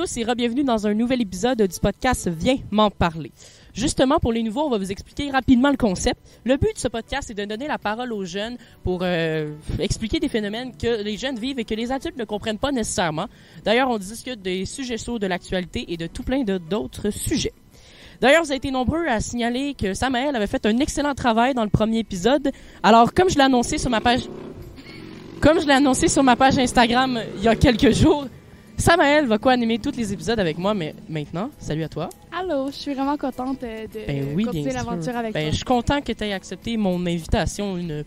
Tous et bienvenue dans un nouvel épisode du podcast Viens m'en parler. Justement, pour les nouveaux, on va vous expliquer rapidement le concept. Le but de ce podcast est de donner la parole aux jeunes pour euh, expliquer des phénomènes que les jeunes vivent et que les adultes ne comprennent pas nécessairement. D'ailleurs, on discute des sujets chauds de l'actualité et de tout plein d'autres sujets. D'ailleurs, vous avez été nombreux à signaler que Samael avait fait un excellent travail dans le premier épisode. Alors, comme je l'ai annoncé sur ma page, comme je l'ai annoncé sur ma page Instagram il y a quelques jours, Samael va co-animer tous les épisodes avec moi, mais maintenant, salut à toi. Allô, je suis vraiment contente euh, de Ben oui, continuer l'aventure avec Ben, toi. je suis content que tu aies accepté mon invitation une,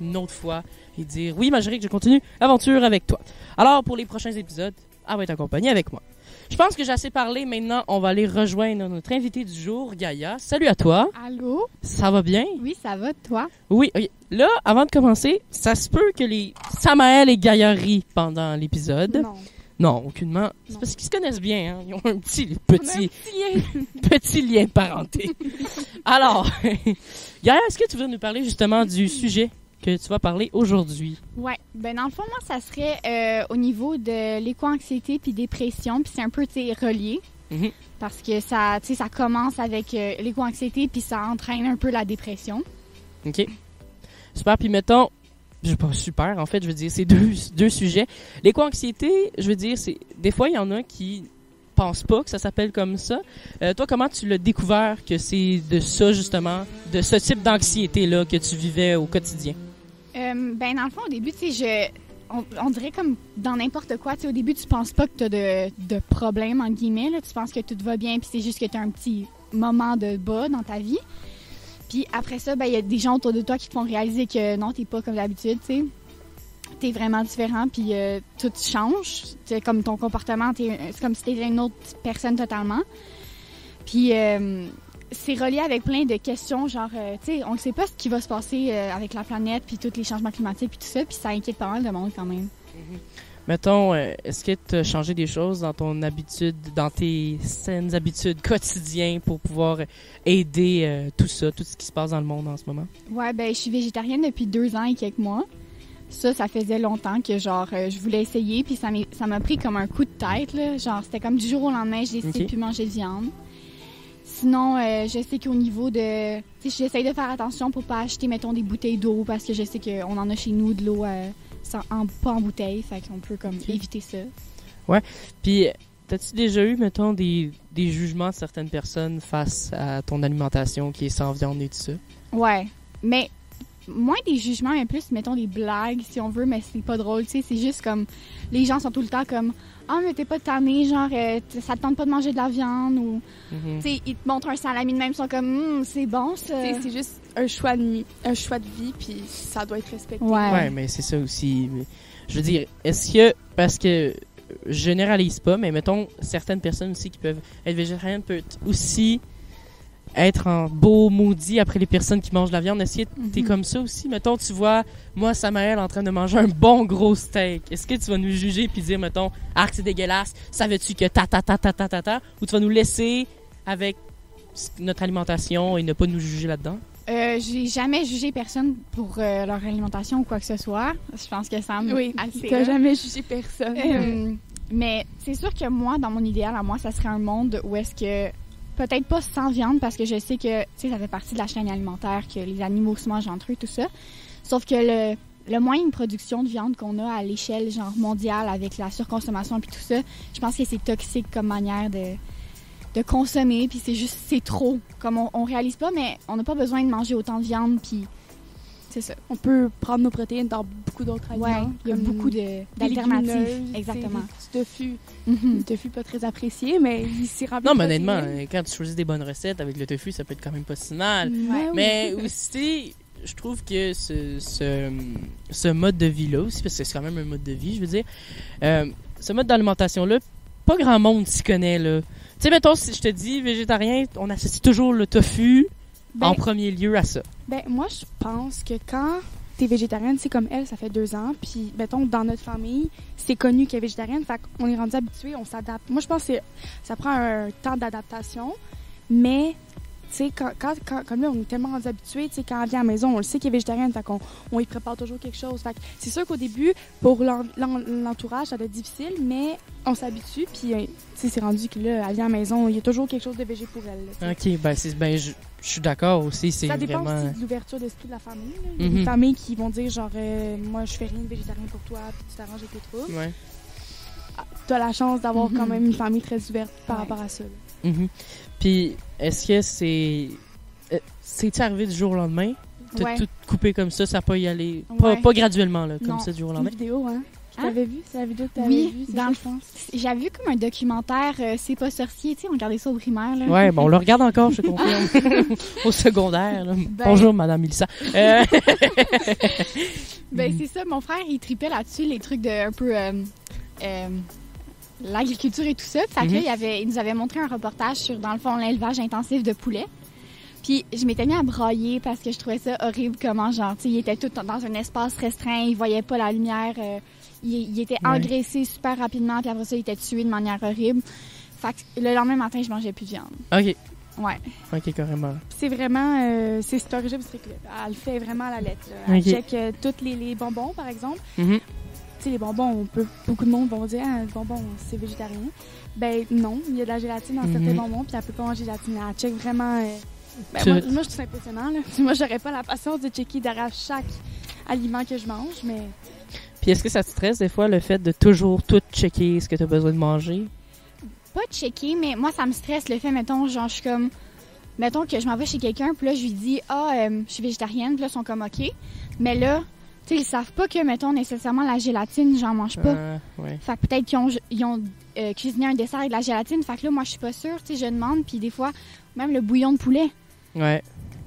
une autre fois et dire oui, Magérique, je continue l'aventure avec toi. Alors, pour les prochains épisodes, elle va être accompagnée avec moi. Je pense que j'ai assez parlé. Maintenant, on va aller rejoindre notre invité du jour, Gaïa. Salut à toi. Allô? Ça va bien? Oui, ça va, toi? Oui. ok. Là, avant de commencer, ça se peut que les Samael et Gaïa rient pendant l'épisode. Non. Non, aucunement. C'est parce qu'ils se connaissent bien. Hein? Ils ont un petit, un petit, petit lien. petit lien de parenté. Alors, Gaïa, est-ce que tu veux nous parler justement du sujet que tu vas parler aujourd'hui? Ouais. Ben, dans le fond, moi, ça serait euh, au niveau de l'éco-anxiété puis dépression, puis c'est un peu, relié. Mhm. Parce que ça, tu sais, ça commence avec euh, l'éco-anxiété puis ça entraîne un peu la dépression. OK? Super. Puis mettons, je pas super, en fait, je veux dire, c'est deux, deux sujets. L'éco-anxiété, je veux dire, c'est des fois, il y en a qui pensent pas que ça s'appelle comme ça. Euh, toi, comment tu l'as découvert que c'est de ça, justement, de ce type d'anxiété-là que tu vivais au quotidien? Euh, ben, dans le fond, au début, tu sais, je. On, dirait comme dans n'importe quoi, tu au début, tu penses pas que tu as de, de problème, entre guillemets, là. Tu penses que tout va bien, puis c'est juste que tu as un petit moment de bas dans ta vie. Puis après ça, ben, il y a des gens autour de toi qui te font réaliser que non, t'es pas comme d'habitude, tu sais. T'es vraiment différent, puis euh, tout change. C'est comme ton comportement, t'es- c'est comme si t'étais une autre personne totalement. Puis euh, c'est relié avec plein de questions, genre, euh, tu sais, on ne sait pas ce qui va se passer euh, avec la planète, puis tous les changements climatiques, puis tout ça, puis ça inquiète pas mal de monde quand même. Mettons, euh, est-ce que tu as changé des choses dans ton habitude, dans tes saines habitudes quotidiennes pour pouvoir aider euh, tout ça, tout ce qui se passe dans le monde en ce moment? Ouais, ben, je suis végétarienne depuis deux ans et quelques mois. Ça, ça faisait longtemps que, genre, euh, je voulais essayer, puis ça m'a pris comme un coup de tête, là. Genre, c'était comme du jour au lendemain, j'ai décidé Ok. de plus manger de viande. Sinon, euh, je sais qu'au niveau de... Tu sais, j'essaye de faire attention pour pas acheter, mettons, des bouteilles d'eau, parce que je sais qu'on en a chez nous de l'eau sans- en, pas en bouteille, fait qu'on peut, comme, éviter ça. Puis, t'as-tu déjà eu, mettons, des, des jugements de certaines personnes face à ton alimentation qui est sans viande et tout ça? Ouais, mais moins des jugements, mais plus, mettons, des blagues, si on veut, mais c'est pas drôle, tu sais, c'est juste comme, les gens sont tout le temps comme, ah, mais t'es pas tanné, genre, euh, ça te tente pas de manger de la viande, ou, Mhm. tu sais, ils te montrent un salami de même, ils sont comme, Hum, c'est bon, ça. C'est juste un choix de un choix de vie, puis ça doit être respecté. Ouais. Ouais, mais c'est ça aussi. Je veux dire, est-ce que, parce que je généralise pas, mais mettons, certaines personnes aussi qui peuvent être végétariennes peuvent aussi être en beau maudit après les personnes qui mangent de la viande. Est-ce que t'es Mhm. comme ça aussi? Mettons, tu vois, moi, Samaël en train de manger un bon gros steak. Est-ce que tu vas nous juger puis dire, mettons, ah, que c'est dégueulasse, savais-tu que ta ta ta ta ta ta ta, ou tu vas nous laisser avec notre alimentation et ne pas nous juger là-dedans? Euh, j'ai jamais jugé personne pour euh, leur alimentation ou quoi que ce soit. Je pense que ça me Oui, t'as là. jamais jugé personne. Euh, mais c'est sûr que moi, dans mon idéal, à moi, ça serait un monde où est-ce que peut-être pas sans viande parce que je sais que ça fait partie de la chaîne alimentaire que les animaux se mangent entre eux tout ça. Sauf que le le moyen de production de viande qu'on a à l'échelle genre mondiale avec la surconsommation et tout ça, je pense que c'est toxique comme manière de de consommer puis c'est juste c'est trop comme on, on réalise pas mais on n'a pas besoin de manger autant de viande puis c'est ça. On peut prendre nos protéines dans beaucoup d'autres Ouais, aliments. il y a beaucoup d'alternatives exactement. Du tofu. Mhm. Le tofu pas très apprécié, mais il s'y remplit Non, mais honnêtement, euh, quand tu choisis des bonnes recettes avec le tofu, ça peut être quand même pas si mal. Ouais, oui. Mais aussi, je trouve que ce, ce, ce mode de vie-là aussi, parce que c'est quand même un mode de vie, je veux dire, euh, ce mode d'alimentation-là, pas grand monde s'y connaît, là. Tu sais, mettons, si je te dis végétarien, on associe toujours le tofu Ben, en premier lieu à ça. Ben, moi, je pense que quand t'es végétarienne, c'est comme elle, ça fait deux ans, puis, mettons, dans notre famille, c'est connu qu'elle est végétarienne, fait qu'on est rendu habitué, on s'adapte. Moi, je pense que ça prend un temps d'adaptation, mais sais, quand, quand, quand- comme là, on est tellement rendus habitués, tu sais, quand on vient à la maison, on le sait qu'il est qu'on on y prépare toujours quelque chose. Fait que c'est sûr qu'au début, pour l'en- l'en- l'entourage, ça doit être difficile, mais on s'habitue, puis, euh, tu sais, c'est rendu que là, elle vient à la maison, il y a toujours quelque chose de végé pour elle. là. Ok, ben, c'est, ben, je, je suis d'accord aussi. C'est Ça dépend vraiment. aussi de l'ouverture d'esprit de la famille. là. Il y a Mhm. des familles qui vont dire, genre, euh, moi, je fais rien de végétarien pour toi, puis tu t'arranges avec tes troubles. Ouais. Tu as la chance d'avoir Mhm. quand même une famille très ouverte par Ouais. rapport à ça. là. Mhm. Puis, est-ce que c'est. euh, C'est-tu arrivé du jour au lendemain? T'as Ouais. tout coupé comme ça, ça n'a pas y aller? Pas, Ouais. pas graduellement, là, comme Non. ça, du jour au Une lendemain? vidéo, hein? Je Hein? t'avais vu, c'est la vidéo que tu avais Oui, vue, c'est dans le- pense. J'avais vu comme un documentaire, euh, C'est pas sorcier, tu sais, on regardait ça au primaire. Là. Ouais, bon, on le regarde encore, je te confirme. au secondaire. là. Ben- Bonjour, Madame Ilsa. Euh, Ben, c'est ça, mon frère, il tripait là-dessus, les trucs de un peu. euh, euh, l'agriculture et tout ça. Fait que Mhm. là, il, avait, il nous avait montré un reportage sur, dans le fond, l'élevage intensif de poulets. Puis je m'étais mis à brailler parce que je trouvais ça horrible comment, genre, tu sais, il était tout dans un espace restreint, il voyait pas la lumière, euh, il, il était Ouais. engraissé super rapidement, puis après ça, il était tué de manière horrible. Fait que le lendemain matin, je mangeais plus de viande. ok, Ouais. ok, carrément. C'est vraiment, euh, c'est c'est horrible, c'est que elle le fait vraiment à la lettre. là. Elle Ok. check euh, tous les, les bonbons, par exemple. Mhm. Les bonbons, on peut, beaucoup de monde vont dire, ah, le bonbon, c'est végétarien. Ben non, il y a de la gélatine dans Mhm. certains bonbons, puis elle peut pas manger de gélatine. Elle check vraiment. euh, ben, Tout. moi, moi, je trouve ça impressionnant. Là. Moi, j'aurais pas la patience de checker derrière chaque aliment que je mange, mais Puis est-ce que ça te stresse des fois le fait de toujours tout checker ce que tu as besoin de manger? pas checker, mais moi, ça me stresse le fait, mettons, genre, je suis comme. Mettons que je m'en vais chez quelqu'un, puis là, je lui dis, ah, euh, je suis végétarienne, puis là, ils sont comme, OK. Mais là, sais, ils savent pas que, mettons, nécessairement la gélatine, j'en mange pas. Ah, ouais. Fait que peut-être qu'ils ont, ils ont euh, cuisiné un dessert avec de la gélatine. Fait que là, moi, je suis pas sûre, tu sais, je demande, puis des fois, même le bouillon de poulet, Ouais.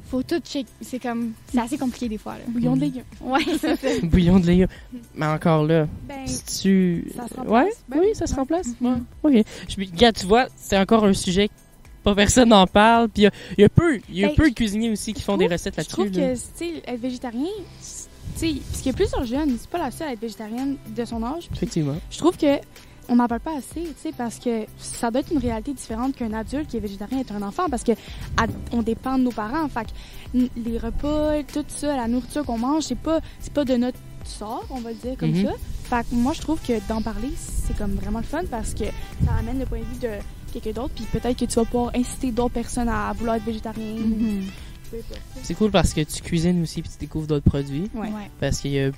faut tout checker. C'est comme. C'est assez compliqué des fois, là. bouillon de Mhm. légumes. Ouais, c'est ça. Bouillon de légumes. Mais encore là, Ben, si tu. Ça se remplace. Ouais, Ben oui, ça se Ouais. remplace. Mhm. Ouais. Ok. Je, regarde, tu vois, c'est encore un sujet pas personne n'en parle. Puis il y a- il y, a peu, il y a Ben, peu de je- cuisiniers aussi qui je font des trouve- recettes je là-dessus. trouve là. que, tu sais, être végétarien, sais, parce qu'il y a plusieurs jeunes, c'est pas la seule à être végétarienne de son âge. Effectivement. Je trouve que on n'en parle pas assez, tu sais, parce que ça doit être une réalité différente qu'un adulte qui est végétarien est un enfant, parce que à- on dépend de nos parents. Fait que les repas, tout ça, la nourriture qu'on mange, c'est pas, c'est pas de notre sort, on va le dire comme Mhm. ça. Fait que moi, je trouve que d'en parler, c'est comme vraiment le fun parce que ça amène le point de vue de quelqu'un d'autre, puis peut-être que tu vas pouvoir inciter d'autres personnes à vouloir être végétarien. Mhm. C'est cool parce que tu cuisines aussi puis tu découvres d'autres produits. Ouais. Parce y a.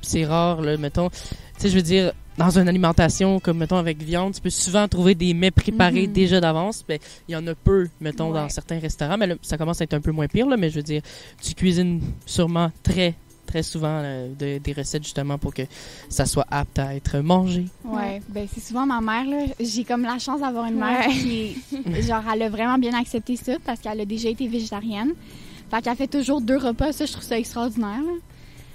C'est rare, là, mettons. Tu sais, je veux dire, dans une alimentation comme, mettons, avec viande, tu peux souvent trouver des mets préparés Mhm. déjà d'avance. Ben, il y en a peu, mettons, dans certains restaurants. Mais là, ça commence à être un peu moins pire, là. Mais je veux dire, tu cuisines sûrement très, très souvent de- des recettes justement pour que ça soit apte à être mangé. Ouais, ben c'est souvent ma mère là. J'ai comme la chance d'avoir une mère Ouais. qui, genre, elle a vraiment bien accepté ça parce qu'elle a déjà été végétarienne. Fait qu'elle fait toujours deux repas. Ça, je trouve ça extraordinaire. là.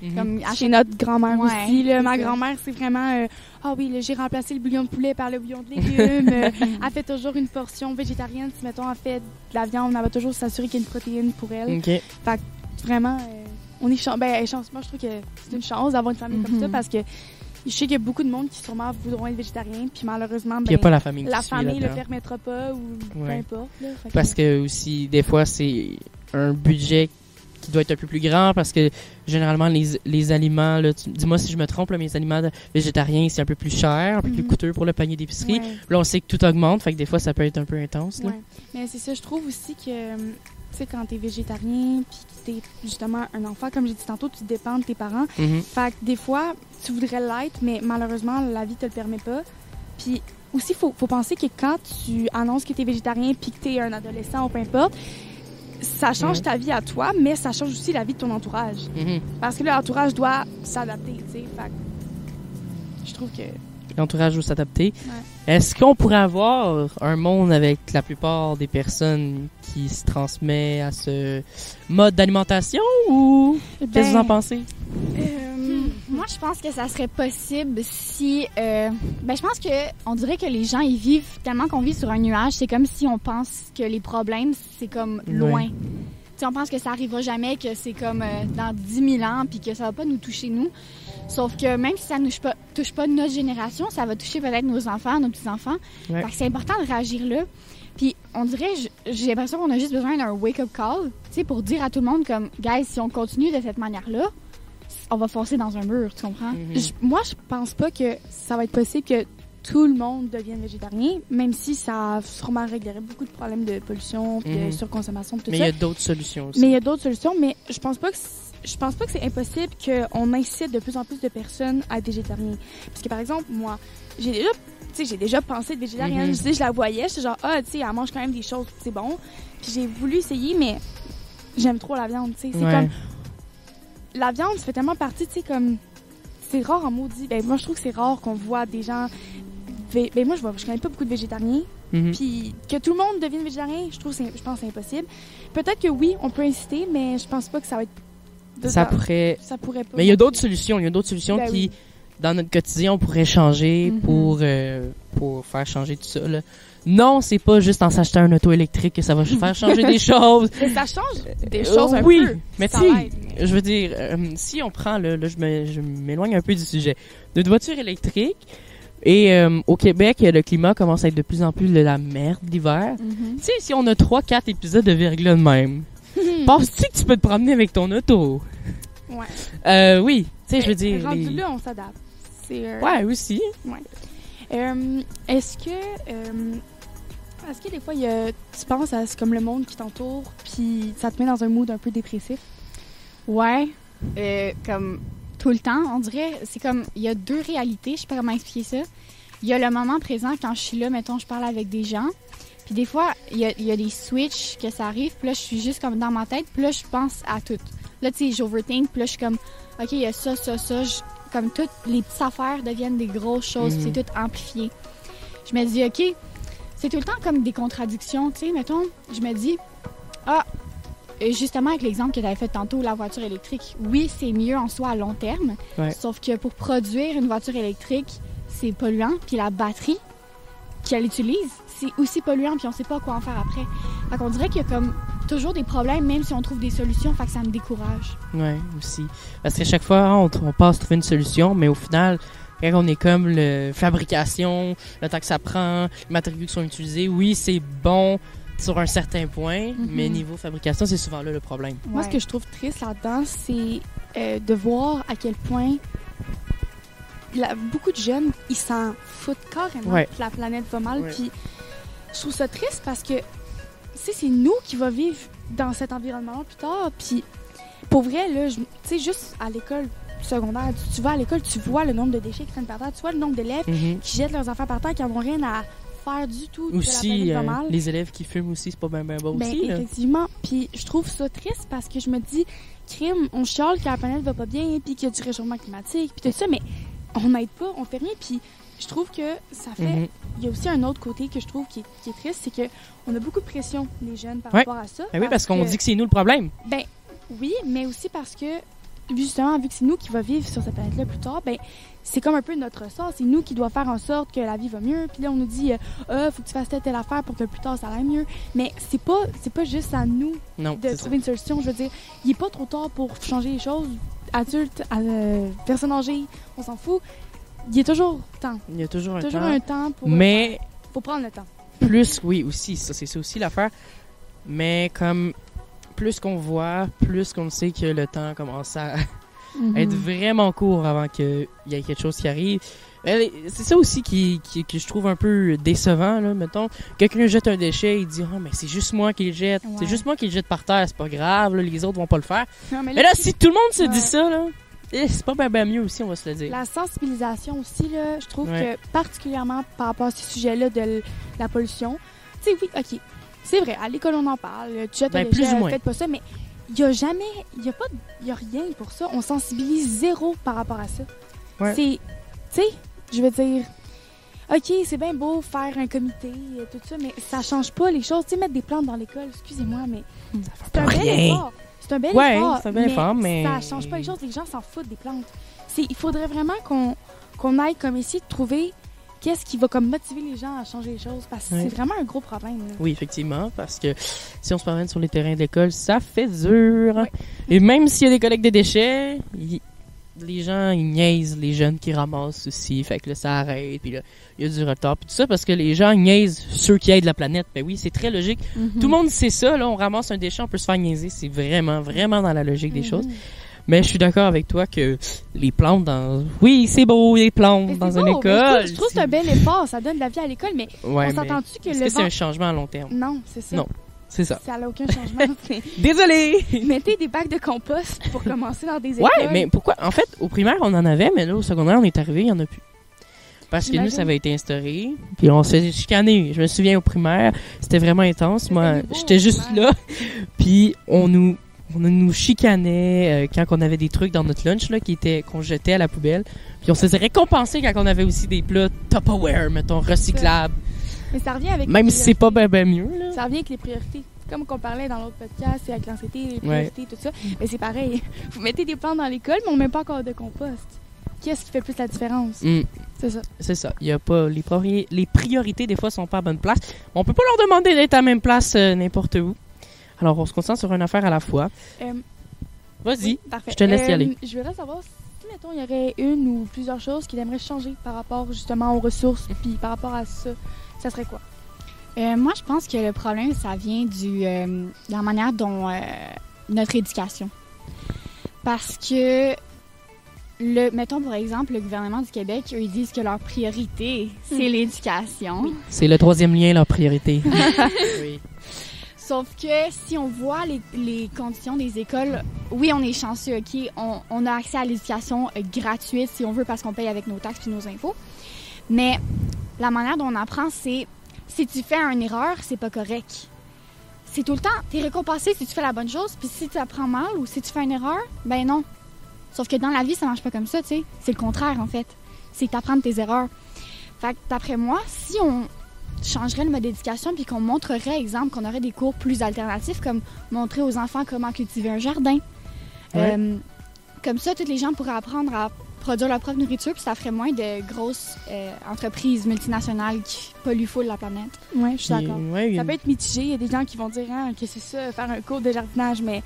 Mhm. Comme Chez notre grand-mère Ouais, aussi. Là, ma ça. grand-mère, c'est vraiment euh, Ah oui, là, j'ai remplacé le bouillon de poulet par le bouillon de légumes. Euh, elle fait toujours une portion végétarienne. Si, mettons, elle fait de la viande, elle va toujours s'assurer qu'il y a une protéine pour elle. Ok. Vraiment, euh, on est ben, chance. Moi, je trouve que c'est une chance d'avoir une famille comme Mhm. ça parce que je sais qu'il y a beaucoup de monde qui sûrement voudront être végétariens. Puis malheureusement, il a ben, pas la famille la famille le permettra pas ou peu importe. Là. Fait que- Parce que aussi, des fois, c'est un budget qui doit être un peu plus grand parce que généralement, les, les aliments, dis-moi si je me trompe, là, mais les aliments végétariens, c'est un peu plus cher, un peu plus Mhm. coûteux pour le panier d'épicerie. Ouais. Là, on sait que tout augmente, fait que des fois, ça peut être un peu intense. Là. Ouais. Mais c'est ça, je trouve aussi que, tu sais, quand t'es végétarien, puis que t'es justement un enfant, comme j'ai dit tantôt, tu dépends de tes parents. Mhm. Fait que des fois, tu voudrais l'être, mais malheureusement, la vie te le permet pas. Puis aussi, faut, faut penser que quand tu annonces que t'es végétarien, puis que t'es un adolescent ou peu importe, ça change Ouais. ta vie à toi, mais ça change aussi la vie de ton entourage. Mhm. Parce que l'entourage doit s'adapter, tu sais. Fait que je trouve que... L'entourage doit s'adapter. Est-ce qu'on pourrait avoir un monde avec la plupart des personnes qui se transmet à ce mode d'alimentation ou qu'est-ce que vous en Ben, pensez? Hmm, Moi, je pense que ça serait possible si. euh, ben, je pense que on dirait que les gens ils vivent tellement qu'on vit sur un nuage. C'est comme si on pense que les problèmes c'est comme loin. Tu sais, on pense que ça arrivera jamais, que c'est comme euh, dans 10 000 ans, puis que ça va pas nous toucher nous. Sauf que même si ça ne touche pas, touche pas notre génération, ça va toucher peut-être nos enfants, nos petits enfants. Ouais. Fait que c'est important de réagir là. Puis on dirait, j'ai l'impression qu'on a juste besoin d'un wake-up call, tu sais, pour dire à tout le monde comme, guys, si on continue de cette manière-là, on va foncer dans un mur, tu comprends? Mhm. Je- moi, je pense pas que ça va être possible que tout le monde devienne végétarien, même si ça sûrement réglerait beaucoup de problèmes de pollution, de surconsommation, puis tout Mais il ça. y a d'autres solutions aussi. Mais il y a d'autres solutions, mais je pense pas que je pense pas que c'est impossible qu'on incite de plus en plus de personnes à être végétariens. Parce que par exemple, moi, j'ai déjà j'ai déjà pensé être végétarienne, Mhm. je, sais, je la voyais, j'étais genre ah, tu sais, elle mange quand même des choses, c'est bon. Puis j'ai voulu essayer mais j'aime trop la viande, tu sais, c'est Ouais. comme la viande, ça fait tellement partie, tu sais comme c'est rare en maudit. Ben moi je trouve que c'est rare qu'on voit des gens ben moi je vois je connais pas beaucoup de végétariens Mhm. puis que tout le monde devienne végétarien, je trouve, je pense c'est impossible. Peut-être que oui, on peut inciter, mais je pense pas que ça va être. De- Ça pourrait. ça pourrait pas. Mais il y a d'autres solutions. Il y a d'autres solutions Ben qui, oui. dans notre quotidien, on pourrait changer Mhm. pour, euh, pour faire changer tout ça. Là. Non, c'est pas juste en s'achetant un auto électrique que ça va faire changer des choses. Mais ça change des Euh, choses un oui, peu. mais Ça tu mais- je veux dire, euh, si on prend, là, là je m'éloigne un peu du sujet, notre voiture électrique, et euh, au Québec, le climat commence à être de plus en plus de la merde l'hiver. Mhm. Tu sais, si on a 3-4 épisodes de verglas de même, penses-tu que tu peux te promener avec ton auto? Ouais. Euh, oui, tu sais, je veux dire... Rendu les- là, on s'adapte. Euh, Ouais, aussi. euh, est-ce que. euh, est-ce que des fois, il y a- tu penses à c'est comme le monde qui t'entoure, puis ça te met dans un mood un peu dépressif? Ouais, euh, comme tout le temps, on dirait, c'est comme, il y a deux réalités, je sais pas comment expliquer ça. Il y a le moment présent quand je suis là, mettons, je parle avec des gens. Puis des fois, il y a, y a des switches que ça arrive, puis là, je suis juste comme dans ma tête, puis là, je pense à tout. Là, tu sais, j'overthink, puis là, je suis comme, OK, il y a ça, ça, ça. je- comme toutes les petites affaires deviennent des grosses choses, puis Mhm. c'est tout amplifié. Je me dis, OK, c'est tout le temps comme des contradictions, tu sais, mettons, je me dis, ah, euh, justement, avec l'exemple que tu avais fait tantôt, la voiture électrique, oui, c'est mieux en soi à long terme. Ouais. Sauf que pour produire une voiture électrique, c'est polluant. Puis la batterie qu'elle utilise, c'est aussi polluant. Puis on sait pas quoi en faire après. Fait qu'on dirait qu'il y a comme toujours des problèmes, même si on trouve des solutions. Fait que ça me décourage. Ouais, aussi. Parce qu'à chaque fois, on, on passe trouver une solution, mais au final, quand on est comme le fabrication, le temps que ça prend, les matériaux qui sont utilisés, oui, c'est bon sur un certain point, Mhm. mais niveau fabrication, c'est souvent là le problème. Moi, ce que je trouve triste là-dedans, c'est euh, de voir à quel point la- beaucoup de jeunes, ils s'en foutent carrément Ouais. que la planète va mal. Puis je trouve ça triste parce que, tu sais, c'est nous qui va vivre dans cet environnement plus tard. Puis pour vrai, là, tu sais, juste à l'école secondaire, tu, tu vas à l'école, tu vois le nombre de déchets qui traînent par terre, tu vois le nombre d'élèves Mhm. qui jettent leurs affaires par terre, qui n'ont rien à faire du tout. Aussi, euh, les élèves qui fument aussi, c'est pas bien ben Ben, aussi. là. effectivement. Puis je trouve ça triste parce que je me dis, crime, on chiale que la planète va pas bien, puis qu'il y a du réchauffement climatique, puis tout ça, mais on n'aide pas, on fait rien. Puis je trouve que ça fait. Mhm. Il y a aussi un autre côté que je trouve qui est, qui est triste, c'est que on a beaucoup de pression, les jeunes, par Ouais. rapport à ça. Ben oui, parce qu'on dit que c'est nous le problème. Ben oui, mais aussi parce que, justement, vu que c'est nous qui va vivre sur cette planète-là plus tard, ben c'est comme un peu notre sort. C'est nous qui doit faire en sorte que la vie va mieux. Puis là, on nous dit, euh, Ah, faut que tu fasses telle, telle affaire pour que plus tard ça aille mieux. Mais c'est pas, c'est pas juste à nous Non, de ça. trouver une solution. Je veux dire, il est pas trop tard pour changer les choses. Adulte, euh, personne âgée, on s'en fout. Il y a toujours temps. Il y a toujours un Toujours temps. un temps pour. Mais Faut prendre le temps. plus, oui, aussi, ça, c'est ça aussi l'affaire. Mais comme plus qu'on voit, plus qu'on sait que le temps commence à Mhm. être vraiment court avant qu'il y ait quelque chose qui arrive. C'est ça aussi qui, qui- que je trouve un peu décevant, là, mettons. Quelqu'un jette un déchet, il dit « Ah, mais c'est juste moi qui le jette. C'est juste moi qui le jette par terre, c'est pas grave, là, les autres vont pas le faire. Mais » Mais là, si tout le monde se Ouais. dit ça, là, eh, c'est pas bien ben mieux aussi, on va se le dire. La sensibilisation aussi, là, je trouve Ouais. que particulièrement par rapport à ce sujet-là de la pollution, tu sais, oui, ok, c'est vrai, à l'école on en parle, tu jettes Ben, plus ou pas ça, mais il y a jamais, il y a pas, il y a rien pour ça. On sensibilise zéro par rapport à ça. Ouais. C'est, tu sais, je veux dire, ok, c'est bien beau faire un comité, et tout ça, mais ça change pas les choses. Tu sais, mettre des plantes dans l'école, excusez-moi, mais c'est un bel rien. effort. C'est un bel Ouais, effort. c'est un bel effort, mais- Ça change pas les choses. Les gens s'en foutent des plantes. Il faudrait vraiment qu'on, aille comme essayer de trouver qu'est-ce qui va comme motiver les gens à changer les choses parce que c'est vraiment un gros problème. là. Oui, effectivement, parce que si on se promène sur les terrains de l'école, ça fait dur. Et même s'il y a des collectes de déchets, il les gens, ils niaisent les jeunes qui ramassent aussi. Fait que là, ça arrête. Puis là, il y a du retard. Puis tout ça parce que les gens niaisent ceux qui aident la planète. Ben oui, c'est très logique. Mhm. Tout le monde sait ça. Là, on ramasse un déchet, on peut se faire niaiser. C'est vraiment, vraiment dans la logique des Mhm. choses. Mais je suis d'accord avec toi que les plantes dans... Oui, c'est beau, les plantes dans une beau, trouve- école. Je trouve que c'est un bel effort, ça donne de la vie à l'école, mais Ouais, on mais s'entend-tu que est-ce le que c'est un changement à long terme? Non, c'est ça. Non. C'est ça. Ça n'a aucun changement. Mais Désolé! Mettez des bacs de compost pour commencer dans des écoles. Ouais, mais pourquoi? En fait, au primaire, on en avait, mais là, au secondaire, on est arrivé, il n'y en a plus. Parce que nous, ça avait été instauré, puis on s'est chicané. Je me souviens au primaire, c'était vraiment intense. Moi, j'étais juste là, puis on nous, on nous chicanait euh, quand on avait des trucs dans notre lunch là, qui étaient qu'on jetait à la poubelle. Puis on se faisait récompenser quand on avait aussi des plats Tupperware, mettons, recyclables. Mais ça revient avec Même si c'est pas priorités. ben, mieux, là. Ça revient avec les priorités. Comme qu'on parlait dans l'autre podcast, c'est avec l'anxiété, les priorités, tout ça. Mais c'est pareil. Vous mettez des plantes dans l'école, mais on met pas encore de compost. Qu'est-ce qui fait plus la différence? Mm. C'est ça. C'est ça. Il y a pas les, priori- les priorités des fois sont pas à bonne place. On peut pas leur demander d'être à la même place euh, n'importe où. Alors on se concentre sur une affaire à la fois. Euh, Vas-y. oui, parfait. je te laisse y Euh, aller. Je voudrais savoir si, mettons, il y aurait une ou plusieurs choses qu'il aimerait changer par rapport justement aux ressources, puis par rapport à ça. Ça serait quoi? Euh, moi, je pense que le problème, ça vient du, euh, de la manière dont euh, notre éducation. Parce que, le, mettons par exemple, le gouvernement du Québec, eux, ils disent que leur priorité, c'est Mhm. l'éducation. C'est le troisième lien, leur priorité. oui. Sauf que si on voit les, les conditions des écoles, oui, on est chanceux, OK? On, on a accès à l'éducation gratuite si on veut parce qu'on paye avec nos taxes et nos impôts. Mais la manière dont on apprend, c'est si tu fais une erreur, c'est pas correct. C'est tout le temps, t'es récompensé si tu fais la bonne chose, puis si tu apprends mal ou si tu fais une erreur, ben non. Sauf que dans la vie, ça marche pas comme ça, tu sais. C'est le contraire, en fait. C'est t'apprendre tes erreurs. Fait que d'après moi, si on changerait le mode d'éducation puis qu'on montrerait, exemple, qu'on aurait des cours plus alternatifs, comme montrer aux enfants comment cultiver un jardin. Ouais. Euh, comme ça, tous les gens pourraient apprendre à produire leur propre nourriture, puis ça ferait moins de grosses euh, entreprises multinationales qui polluent full la planète. Ouais, je suis d'accord. ouais, il y a Ça peut être mitigé. Il y a des gens qui vont dire ah, que c'est ça, faire un cours de jardinage, mais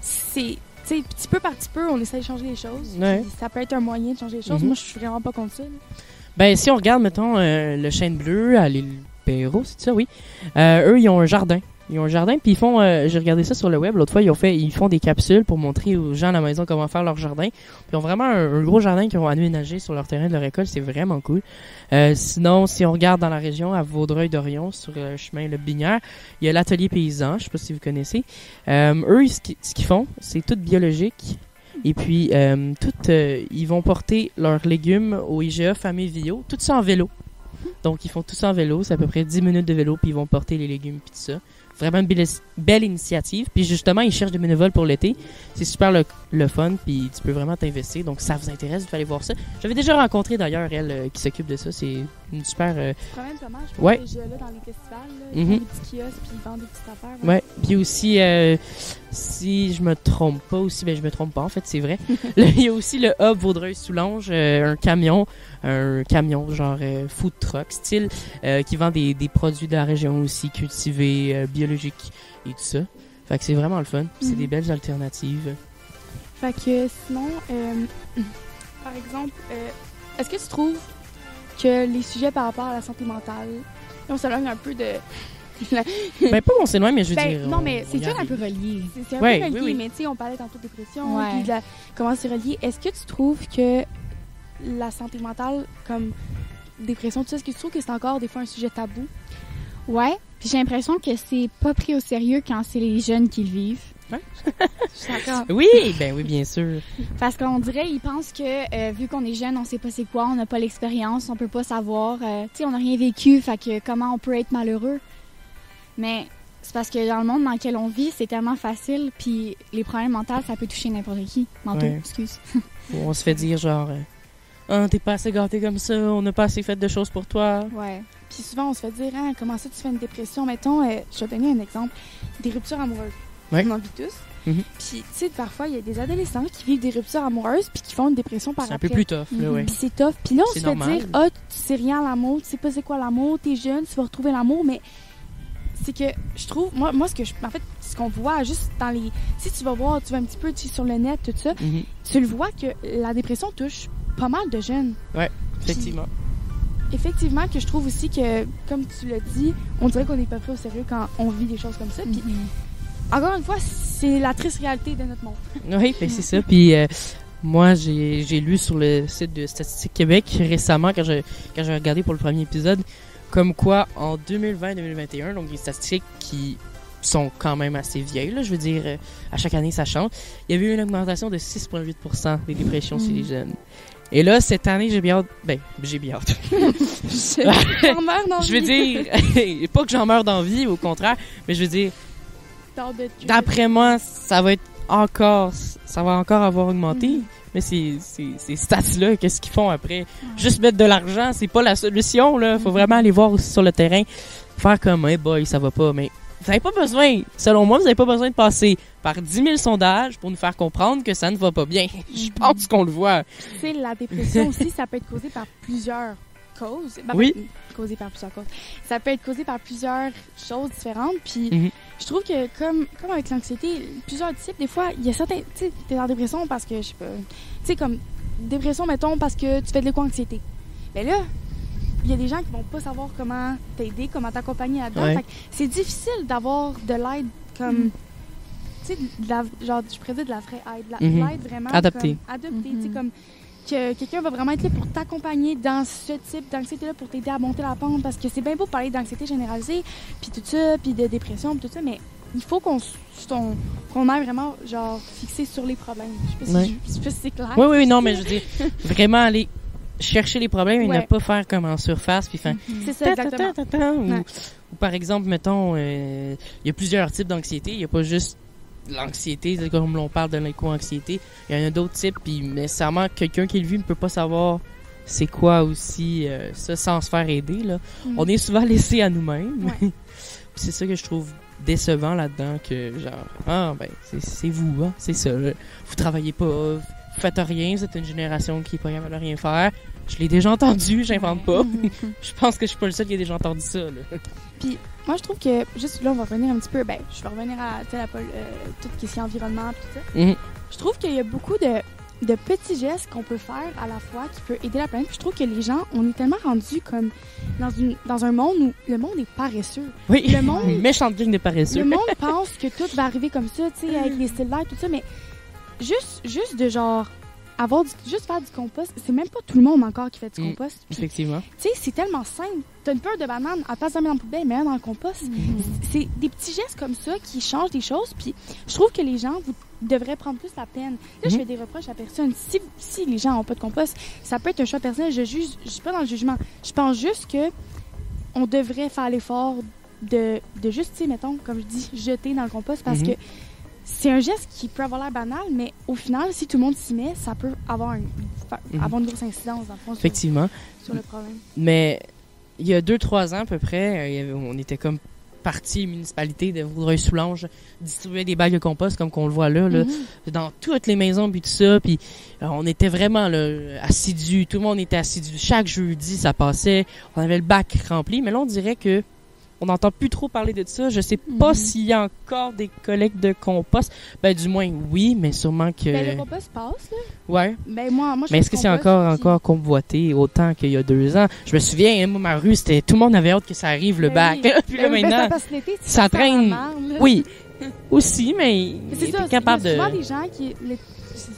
c'est. Tu sais, petit peu par petit peu, on essaie de changer les choses. Ouais. Ça peut être un moyen de changer les choses. Mhm. Moi, je suis vraiment pas contre ça. là. Ben, si on regarde, mettons, euh, le chêne bleu à l'île Perrault, c'est ça, oui. Euh, eux, ils ont un jardin. Ils ont un jardin, puis ils font, euh, j'ai regardé ça sur le web l'autre fois, ils fait, ils font des capsules pour montrer aux gens à la maison comment faire leur jardin. Ils ont vraiment un, gros jardin qu'ils ont aménagé sur leur terrain de leur école, c'est vraiment cool. Euh, sinon, si on regarde dans la région, à Vaudreuil-Dorion, sur le chemin Le Binière, il y a l'atelier paysan, je sais pas si vous connaissez. Euh, eux, ce qui- ce qu'ils font, c'est tout biologique. Et puis, tout, ils vont porter leurs légumes au IGA Famille Vio, tout ça en vélo. Donc, ils font tout ça en vélo, c'est à peu près 10 minutes de vélo, puis ils vont porter les légumes, puis tout ça. Vraiment une belle, belle initiative. Puis justement, ils cherchent des bénévoles pour l'été. C'est super le, le fun, puis tu peux vraiment t'investir. Donc, ça vous intéresse, vous aller voir ça. J'avais déjà rencontré d'ailleurs elle euh, qui s'occupe de ça. C'est une super. euh, C'est quand même dommage. Ouais. Là, dans les festivals, là, ils font des petits kiosques puis ils vendent des petites affaires. là. Ouais. Puis aussi, euh, si je me trompe pas aussi, ben je me trompe pas en fait, c'est vrai. Il y a aussi le hub Vaudreuil-Soulanges, euh, un camion, un camion genre euh, food truck style, qui vend des, des produits de la région aussi, cultivés, biologiques et tout ça. Fait que c'est vraiment le fun. C'est Mhm. des belles alternatives. Fait que sinon, euh, par exemple, euh, est-ce que tu trouves que les sujets par rapport à la santé mentale, on s'éloigne un peu de. ben pas qu'on s'éloigne, mais je veux Ben, dire. non, on- mais C'est tout un peu relié. C'est c'est un Ouais, peu relié, oui, oui. mais tu sais, on parlait tantôt de dépression, Ouais. puis de la- comment c'est relié. Est-ce que tu trouves que la santé mentale, comme dépression, tu sais, est-ce que tu trouves que c'est encore des fois un sujet tabou? Ouais. Puis j'ai l'impression que c'est pas pris au sérieux quand c'est les jeunes qui le vivent. Je suis d'accord. Oui, ben oui, bien sûr. Parce qu'on dirait, ils pensent que euh, vu qu'on est jeune, on sait pas c'est quoi, on n'a pas l'expérience, on peut pas savoir. euh, tu sais, on n'a rien vécu, fait que comment on peut être malheureux? Mais c'est parce que dans le monde dans lequel on vit, c'est tellement facile, puis les problèmes mentaux, ça peut toucher n'importe qui. Mentaux, Ouais. excuse. On se fait dire genre, euh, ah t'es pas assez gâté comme ça, on n'a pas assez fait de choses pour toi. Ouais. Puis souvent, on se fait dire, ah, comment ça, tu fais une dépression? Mettons, euh, je vais donner un exemple. Des ruptures amoureuses. Ouais. On en vit tous. Mhm. Puis, tu sais, parfois, il y a des adolescents qui vivent des ruptures amoureuses puis qui font une dépression par C'est un après. peu plus tough, là, Mhm. ouais. Puis c'est tough. Puis là, on se fait normal. dire, ah, tu sais rien à l'amour, tu sais pas c'est quoi l'amour, t'es jeune, tu vas retrouver l'amour, mais c'est que je trouve, moi, moi ce que je, en fait, ce qu'on voit juste dans les, si tu vas voir, tu vas un petit peu tu sur le net, tout ça, Mhm. tu le vois que la dépression touche pas mal de jeunes. Effectivement. Effectivement, que je trouve aussi que, comme tu l'as dit, on dirait qu'on n'est pas pris au sérieux quand on vit des choses comme ça. Puis, encore une fois, c'est la triste réalité de notre monde. Oui, ben c'est ça. Puis euh, moi, j'ai lu sur le site de Statistique Québec récemment, quand j'ai regardé pour le premier épisode, comme quoi en 2020-2021, donc des statistiques qui sont quand même assez vieilles, là, je veux dire, euh, à chaque année ça change, il y avait eu une augmentation de 6,8% des dépressions chez les jeunes. Et là, cette année, j'ai bien hâte. Ben, j'ai bien hâte. J'en meurs dans je veux dire, pas que j'en meurs d'envie, au contraire, mais je veux dire, D'après moi, ça va être encore, ça va encore avoir augmenté. Mhm. Mais ces, ces, ces stats-là, qu'est-ce qu'ils font après? Juste mettre de l'argent, c'est pas la solution, là. Faut vraiment aller voir aussi sur le terrain. Faire comme, hey boy, ça va pas. Mais vous avez pas besoin, selon moi, vous avez pas besoin de passer par 10 000 sondages pour nous faire comprendre que ça ne va pas bien. Je pense qu'on le voit. Tu sais, la dépression aussi, ça peut être causé par plusieurs causes. Ben, Oui. Causé par plusieurs causes. Ça peut être causé par plusieurs choses différentes. Puis, Mhm. je trouve que, comme, comme avec l'anxiété, plusieurs types, des fois, il y a certains. Tu sais, t'es en dépression parce que, je sais pas. Tu sais, comme, dépression, mettons, parce que tu fais de l'éco-anxiété. Mais là, il y a des gens qui vont pas savoir comment t'aider, comment t'accompagner là-dedans. Ouais. C'est difficile d'avoir de l'aide comme. Tu sais, genre, je pourrais dire de la vraie aide. Mhm. L'aide vraiment. Adaptée. adaptée, tu sais, Mhm. comme que quelqu'un va vraiment être là pour t'accompagner dans ce type d'anxiété-là, pour t'aider à monter la pente, parce que c'est bien beau de parler d'anxiété généralisée, puis tout ça, puis de dépression, puis tout ça, mais il faut qu'on qu'on aille vraiment, genre, fixé sur les problèmes. Je sais pas si, pas si c'est clair. Oui, oui, non, mais je veux dire, vraiment aller chercher les problèmes et ne pas faire comme en surface puis faire C'est ça, exactement. ta, ta, ta, ou, Ouais. ou par exemple, mettons, euh, il y a plusieurs types d'anxiété. Il n'y a pas juste l'anxiété, comme l'on parle de l'éco-anxiété. Il y en a d'autres types, puis nécessairement, quelqu'un qui le vit ne peut pas savoir c'est quoi aussi euh, ça sans se faire aider. Là. Mhm. On est souvent laissé à nous-mêmes. Ouais. C'est ça que je trouve décevant là-dedans, que genre, ah ben, c'est- vous, hein, c'est ça. Vous travaillez pas, vous faites rien, vous êtes une génération qui est pas capable de rien faire. Je l'ai déjà entendu, j'invente pas. Je pense que je suis pas le seul qui a déjà entendu ça. Là. Moi, je trouve que, juste là, on va revenir un petit peu, ben, je vais revenir à, la pol- euh, tout ce qui est environnement, puis tout ça. Mhm. Je trouve qu'il y a beaucoup de, de petits gestes qu'on peut faire à la fois qui peut aider la planète. Puis je trouve que les gens, on est tellement rendus comme dans, une, dans un monde où le monde est paresseux. Oui, Le monde- une méchante gang de paresseux. Le monde pense que tout va arriver comme ça, tu sais, avec les styles verts, tout ça, mais juste, juste de genre avoir du, juste faire du compost, c'est même pas tout le monde encore qui fait du Mm. compost. Effectivement. tu sais, c'est tellement simple. T'as une peur de banane, à place de la mettre dans la poubelle, mets-la dans le compost. C'est des petits gestes comme ça qui changent des choses. Puis je trouve que les gens vous devraient prendre plus la peine. Là, je Mhm. fais des reproches à personne. Si, si les gens n'ont pas de compost, ça peut être un choix personnel. Je juge, je suis pas dans le jugement. Je pense juste que on devrait faire l'effort de, de juste, tu sais, mettons, comme je dis, jeter dans le compost parce Mhm. que c'est un geste qui peut avoir l'air banal, mais au final, si tout le monde s'y met, ça peut avoir, un- fa- Mhm. avoir une grosse incidence, dans le fond, sur, Effectivement. sur le problème. Mais il y a deux, trois ans à peu près, euh, on était comme partie municipalité de Vaudreuil-Soulanges distribuer des bagues de compost comme qu'on le voit là, là Mhm. dans toutes les maisons puis tout ça puis euh, on était vraiment là, assidus tout le monde était assidu chaque jeudi ça passait on avait le bac rempli mais là on dirait que on n'entend plus trop parler de ça je sais pas Mhm. s'il y a encore des collectes de compost ben du moins oui mais sûrement que Ben, le compost passe, là. ouais Ben, moi, moi je mais est-ce que c'est encore encore convoité autant qu'il y a deux ans? Je me souviens hein, moi ma rue c'était tout le monde avait hâte que ça arrive le Ben bac oui. puis Ben là oui, ben, maintenant ça traîne. oui aussi mais Mais c'est capable a de souvent des gens qui...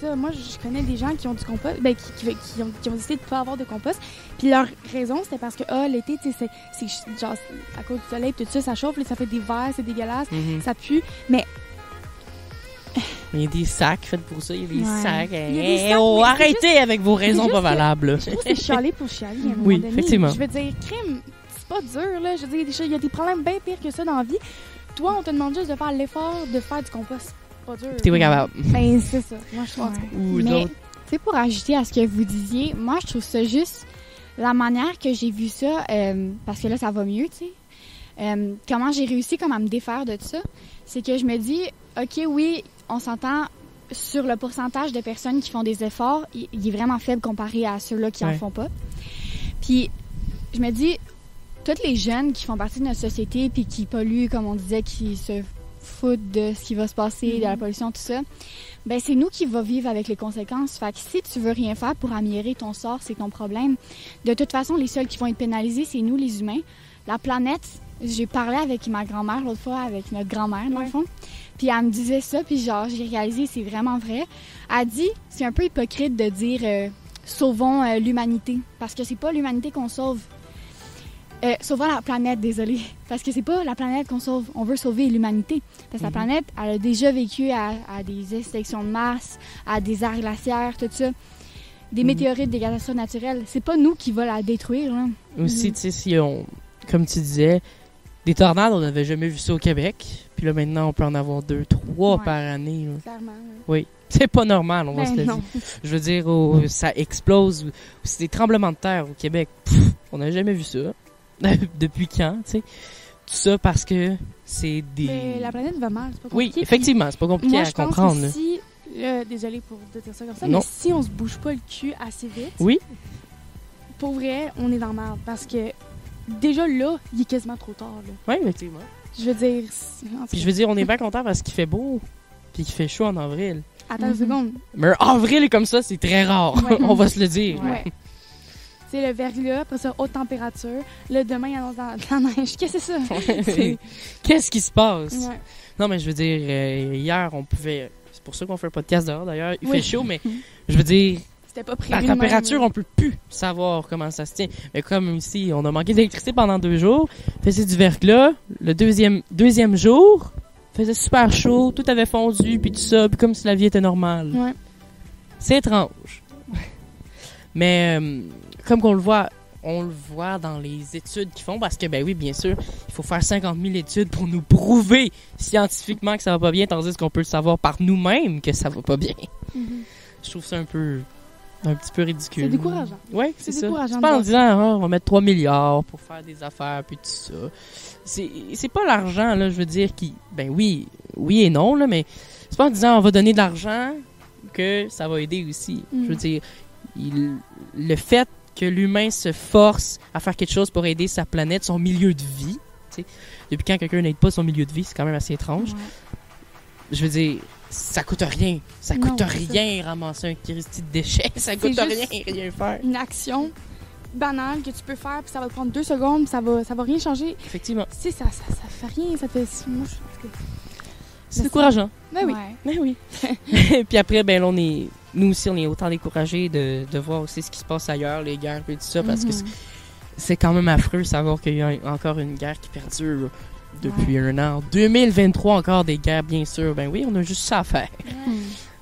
C'est ça, moi, je connais des gens qui ont du compost, ben, qui, qui, qui ont, qui ont décidé de pas avoir de compost. Puis leur raison, c'était parce que, ah, l'été, tu sais, c'est- genre, à cause du soleil, tout ça, ça chauffe, là, ça fait des verres, c'est dégueulasse, Mhm. ça pue. Il y a des sacs faits pour ça, il y a des Ouais. sacs. Il y a des sacs, oh, mais arrêtez avec vos raisons pas valables. Je trouve que c'est chialer pour chialer, à un moment Oui, donné. effectivement. Je veux dire, crime, c'est pas dur, là. Je veux dire, il y a des problèmes bien pires que ça dans la vie. Toi, on te demande juste de faire l'effort de faire du compost. C'est pas dur. T'es pas capable. Ben, c'est ça. Moi, je. Ou Mais, tu sais, pour ajouter à ce que vous disiez, moi, je trouve ça juste la manière que j'ai vu ça, euh, parce que là, ça va mieux, tu sais. Euh, comment j'ai réussi comme à me défaire de ça, c'est que je me dis, OK, oui, on s'entend sur le pourcentage de personnes qui font des efforts, il, il est vraiment faible comparé à ceux-là qui en font pas. Puis, je me dis, tous les jeunes qui font partie de notre société puis qui polluent, comme on disait, qui se foutent de ce qui va se passer, de la Mhm. pollution, tout ça, ben c'est nous qui va vivre avec les conséquences. Fait que si tu veux rien faire pour améliorer ton sort, c'est ton problème. De toute façon, les seuls qui vont être pénalisés, c'est nous, les humains. La planète, j'ai parlé avec ma grand-mère l'autre fois, avec notre grand-mère, dans le fond. Puis elle me disait ça, puis genre, j'ai réalisé, c'est vraiment vrai. Elle dit, c'est un peu hypocrite de dire euh, sauvons euh, l'humanité, parce que c'est pas l'humanité qu'on sauve. Euh, sauvons la planète, désolé. Parce que c'est pas la planète qu'on sauve, on veut sauver l'humanité. Parce que Mhm. la planète, elle a déjà vécu à, à des extinctions de masse, à des aires glaciaires, tout ça. Des Mhm. météorites, des catastrophes naturelles. C'est pas nous qui va la détruire, là. Aussi, Mhm. tu sais, si on, comme tu disais, des tornades, on n'avait jamais vu ça au Québec. Puis là, maintenant, on peut en avoir deux, trois Ouais. par année. là. Clairement. Oui. C'est pas normal, on va se Ben le non. dire. Je veux dire, oh, ça explose. C'est des tremblements de terre au Québec. Pff, on n'a jamais vu ça. Depuis quand, tu sais? Tout ça parce que c'est des... Mais la planète va mal, c'est pas Oui, compliqué. effectivement, c'est pas compliqué Moi, à je pense comprendre. que là. si, là, désolé pour te dire ça comme ça, Non. mais si on se bouge pas le cul assez vite, Oui. pour vrai, on est dans merde. Parce que déjà là, il est quasiment trop tard. là. Oui, effectivement. Je veux dire. Puis je veux dire, on est bien content parce qu'il fait beau. Puis qu'il fait chaud en avril. Attends une Mhm. seconde. Mais avril comme ça, c'est très rare. Ouais. on va se le dire. Ouais. C'est le verglas, après ça, haute température. Là, demain, il annonce dans- de la neige. Qu'est-ce que c'est ça? Qu'est-ce qui se passe? Ouais. Non, mais je veux dire, euh, hier, on pouvait. C'est pour ça qu'on fait un podcast dehors d'ailleurs. Il Oui. fait chaud, mais je veux dire, C'était pas prévu. la même, température, là. on peut plus savoir comment ça se tient. Mais comme ici, on a manqué d'électricité pendant deux jours, faisait du verglas. Le deuxième, deuxième jour, faisait super chaud, tout avait fondu, puis tout ça, puis comme si la vie était normale. Ouais. C'est étrange. Mais euh, comme qu'on le voit, on le voit dans les études qu'ils font, parce que, ben oui, bien sûr, il faut faire 50 000 études pour nous prouver scientifiquement que ça va pas bien, tandis qu'on peut le savoir par nous-mêmes que ça va pas bien. Mhm. Je trouve ça un peu. un petit peu ridicule. C'est décourageant. Oui, c'est ça. décourageant C'est pas en disant, Ah, on va mettre 3 milliards pour faire des affaires, puis tout ça. C'est c'est pas l'argent, là, je veux dire, qui. Ben oui, oui et non, là, mais c'est pas en disant, on va donner de l'argent que ça va aider aussi. Mm. Je veux dire, il- le fait que l'humain se force à faire quelque chose pour aider sa planète, son milieu de vie, depuis quand quelqu'un n'aide pas son milieu de vie, c'est quand même assez étrange. Ouais. Je veux dire, ça coûte rien. Ça coûte rien ramasser un Christy de déchets. Ça coûte rien, rien faire. Une action banale que tu peux faire, puis ça va te prendre deux secondes, puis ça va, ça va rien changer. Effectivement. Sais, ça, ça, ça fait rien. Ça fait. Moi, je... C'est Mais décourageant. Ben oui. Ouais. Mais oui. puis après, ben là, on est, nous aussi, on est autant découragés de, de voir aussi ce qui se passe ailleurs, les guerres et tout ça, parce que Mhm. c'est- c'est quand même affreux de savoir qu'il y a encore une guerre qui perdure depuis un an. En 2023, encore des guerres, bien sûr. Ben oui, on a juste ça à faire.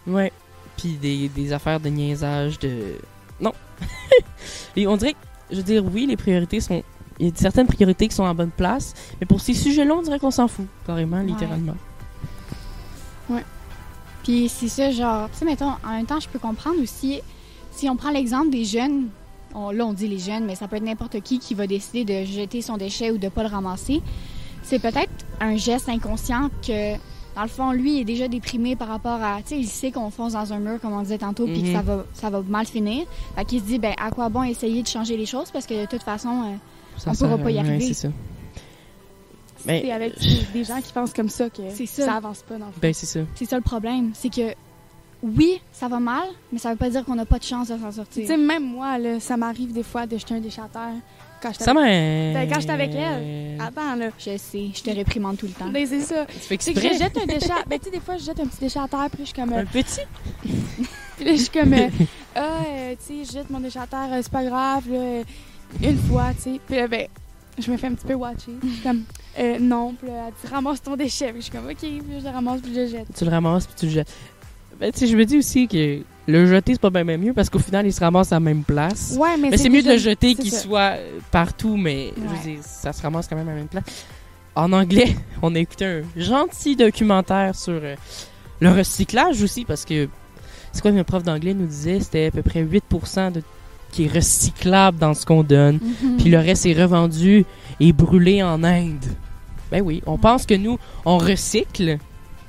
Mhm. Ouais. Puis des, des affaires de niaisage, de... Non. et on dirait que, je veux dire, oui, les priorités sont... Il y a certaines priorités qui sont en bonne place, mais pour ces sujets-là, on dirait qu'on s'en fout, carrément, littéralement. Puis c'est ça, genre, tu sais, mettons, en même temps, je peux comprendre aussi, si on prend l'exemple des jeunes, on- là on dit les jeunes, mais ça peut être n'importe qui qui va décider de jeter son déchet ou de pas le ramasser. C'est peut-être un geste inconscient que, dans le fond, lui il est déjà déprimé par rapport à, tu sais, il sait qu'on fonce dans un mur, comme on disait tantôt, puis que Mhm. ça va, ça va mal finir. Fait qu'il se dit, ben, à quoi bon essayer de changer les choses parce que de toute façon, euh, Ça On sert pourra pas y arriver. Mais- C'est avec des, gens qui pensent comme ça que ça. ça. avance pas dans le fond. Ben, c'est ça. c'est ça le problème. C'est que, oui, ça va mal, mais ça veut pas dire qu'on n'a pas de chance de s'en Tu sortir. sais, même moi, là, ça m'arrive des fois de jeter un déchet à terre quand je Ça m'a... Ben, quand j'étais avec elle. Attends, là. Je sais, je te réprimande tout le temps. Ben, c'est ça. Tu fais C'est que je jette un déchet. Ben, tu sais, des fois, je jette un petit déchet à terre, puis je suis comme. Un petit? Puis là, je suis comme, euh, ah, euh, tu sais, je jette mon déchet à terre, euh, c'est pas grave, là, une fois, tu sais. Puis là, ben, je me fais un petit peu watcher. Je suis comme, euh, non, puis là, elle dit, ramasse ton déchet. Puis je suis comme, ok, puis je le ramasse, puis je le jette. Tu le ramasses puis tu le jettes. Ben, tu sais, je me dis aussi que le jeter, c'est pas bien mieux parce qu'au final, il se ramasse à la même place. Ouais, mais, Mais c'est mieux de le jeter qu'il soit euh, partout, mais je Ouais. veux dire, ça se ramasse quand même à la même place. En anglais, on a écouté un gentil documentaire sur euh, le recyclage aussi, parce que c'est quoi notre prof d'anglais nous disait, c'était à peu près 8% de, qui est recyclable dans ce qu'on donne, Mhm. puis le reste est revendu et brûlé en Inde. Ben oui, on pense que nous, on recycle,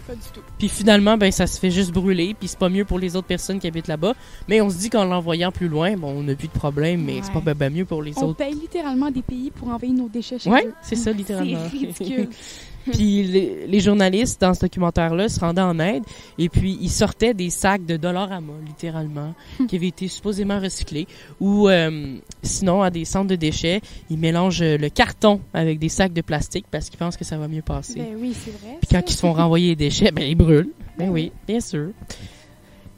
Pas du tout. Puis finalement, ben ça se fait juste brûler, puis c'est pas mieux pour les autres personnes qui habitent là-bas. Mais on se dit qu'en l'envoyant plus loin, bon, on n'a plus de problème, mais c'est pas ben, ben mieux pour les On autres. paye littéralement des pays pour envoyer nos déchets chez Ouais, eux. c'est ça littéralement. C'est ridicule. puis les, les journalistes dans ce documentaire-là se rendaient en aide et puis ils sortaient des sacs de dollars à moi, littéralement, qui avaient été supposément recyclés. Ou euh, sinon, à des centres de déchets, ils mélangent le carton avec des sacs de plastique parce qu'ils pensent que ça va mieux passer. Ben oui, c'est vrai. Puis quand ils se font renvoyer les déchets, ben ils brûlent. Ben oui, bien sûr.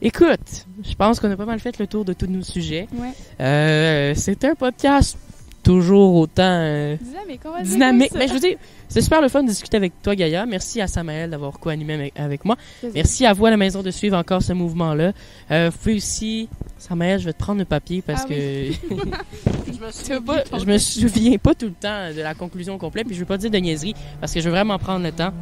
Écoute, je pense qu'on a pas mal fait le tour de tous nos sujets. Ouais. Euh, c'est un podcast toujours autant euh, Dynamique, on va dire dynamique. comme Mais je veux dire, c'est super le fun de discuter avec toi, Gaïa. Merci à Samaël d'avoir co-animé avec, avec moi. Merci à vous à la maison de suivre encore ce mouvement-là. Euh, vous pouvez aussi, Samaël, je vais te prendre le papier parce Ah que oui. je me souviens pas, je me souviens pas tout le temps de la conclusion complète, puis je veux pas dire de niaiserie parce que je veux vraiment prendre le temps.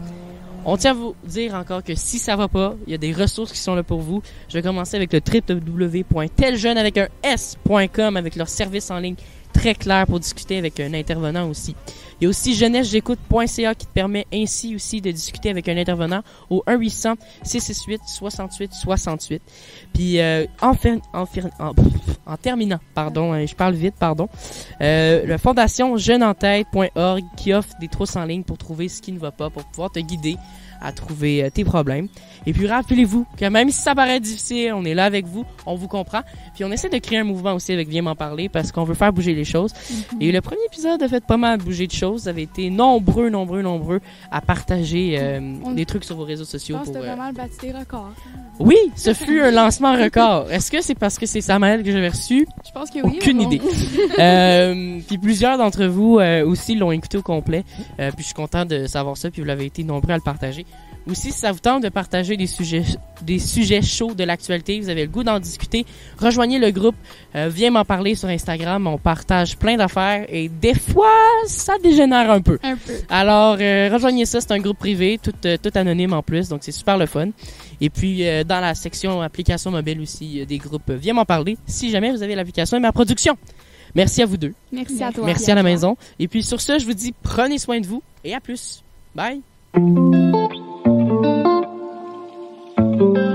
On tient à vous dire encore que si ça va pas, il y a des ressources qui sont là pour vous. Je vais commencer avec le www.teljeune avec un s.com avec leur service en ligne très clair pour discuter avec un intervenant aussi. Il y a aussi jeunessejécoute.ca qui te permet ainsi aussi de discuter avec un intervenant au 1 800 668 68 68. Puis euh, en, en, en, en terminant, pardon, euh, je parle vite, pardon. Euh, la fondation jeuneentête.org qui offre des trousses en ligne pour trouver ce qui ne va pas, pour pouvoir te guider à trouver euh, tes problèmes. Et puis rappelez-vous que même si ça paraît difficile, on est là avec vous, on vous comprend. Puis on essaie de créer un mouvement aussi avec Viens m'en parler parce qu'on veut faire bouger les choses. Et le premier épisode a fait pas mal bouger de choses. Vous avez été nombreux, nombreux, nombreux à partager euh, On- des trucs sur vos réseaux Je sociaux. pense que pour, t'as euh, vraiment battu des records. Oui, ce fut un lancement record. Est-ce que c'est parce que c'est Samael que j'avais reçu? Je pense que oui. Aucune bon. idée. euh, puis plusieurs d'entre vous aussi l'ont écouté au complet. Puis je suis content de savoir ça. Puis vous l'avez été nombreux à le partager. Aussi, si ça vous tente de partager des sujets, des sujets chauds de l'actualité, vous avez le goût d'en discuter, rejoignez le groupe. Euh, viens m'en parler sur Instagram. On partage plein d'affaires et des fois, ça dégénère un peu. Un peu. Alors, euh, rejoignez ça, c'est un groupe privé, tout, euh, tout anonyme en plus, donc c'est super le fun. Et puis, euh, dans la section application mobile aussi, il y a des groupes Viens m'en parler, si jamais vous avez l'application et ma production. Merci à vous deux. Merci à toi. Merci à la maison. Et puis sur ce, je vous dis, prenez soin de vous et à plus. Bye. thank you.